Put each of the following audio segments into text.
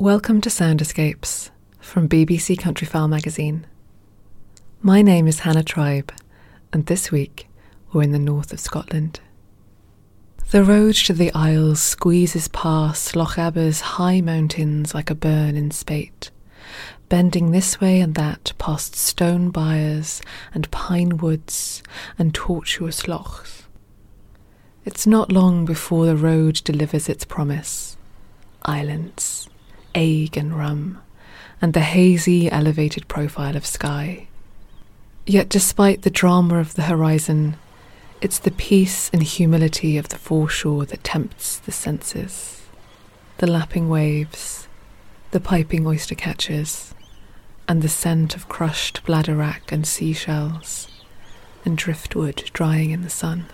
Welcome to Sound Escapes from BBC Countryfile magazine. My name is Hannah Tribe, and this week we're in the north of Scotland. The road to the Isles squeezes past Lochaber's high mountains like a burn in spate, bending this way and that past stone byres and pine woods and tortuous lochs. It's not long before the road delivers its promise islands, Eigg and Rum, and the hazy, elevated profile of Skye. Yet, despite the drama of the horizon, it's the peace and humility of the foreshore that tempts the senses. The lapping waves, the piping oyster catchers, and the scent of crushed bladderwrack and seashells, and driftwood drying in the sun.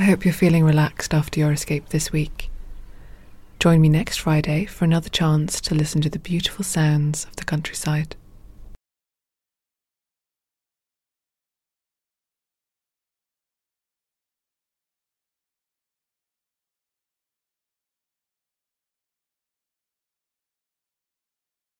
I hope you're feeling relaxed after your escape this week. Join me next Friday for another chance to listen to the beautiful sounds of the countryside.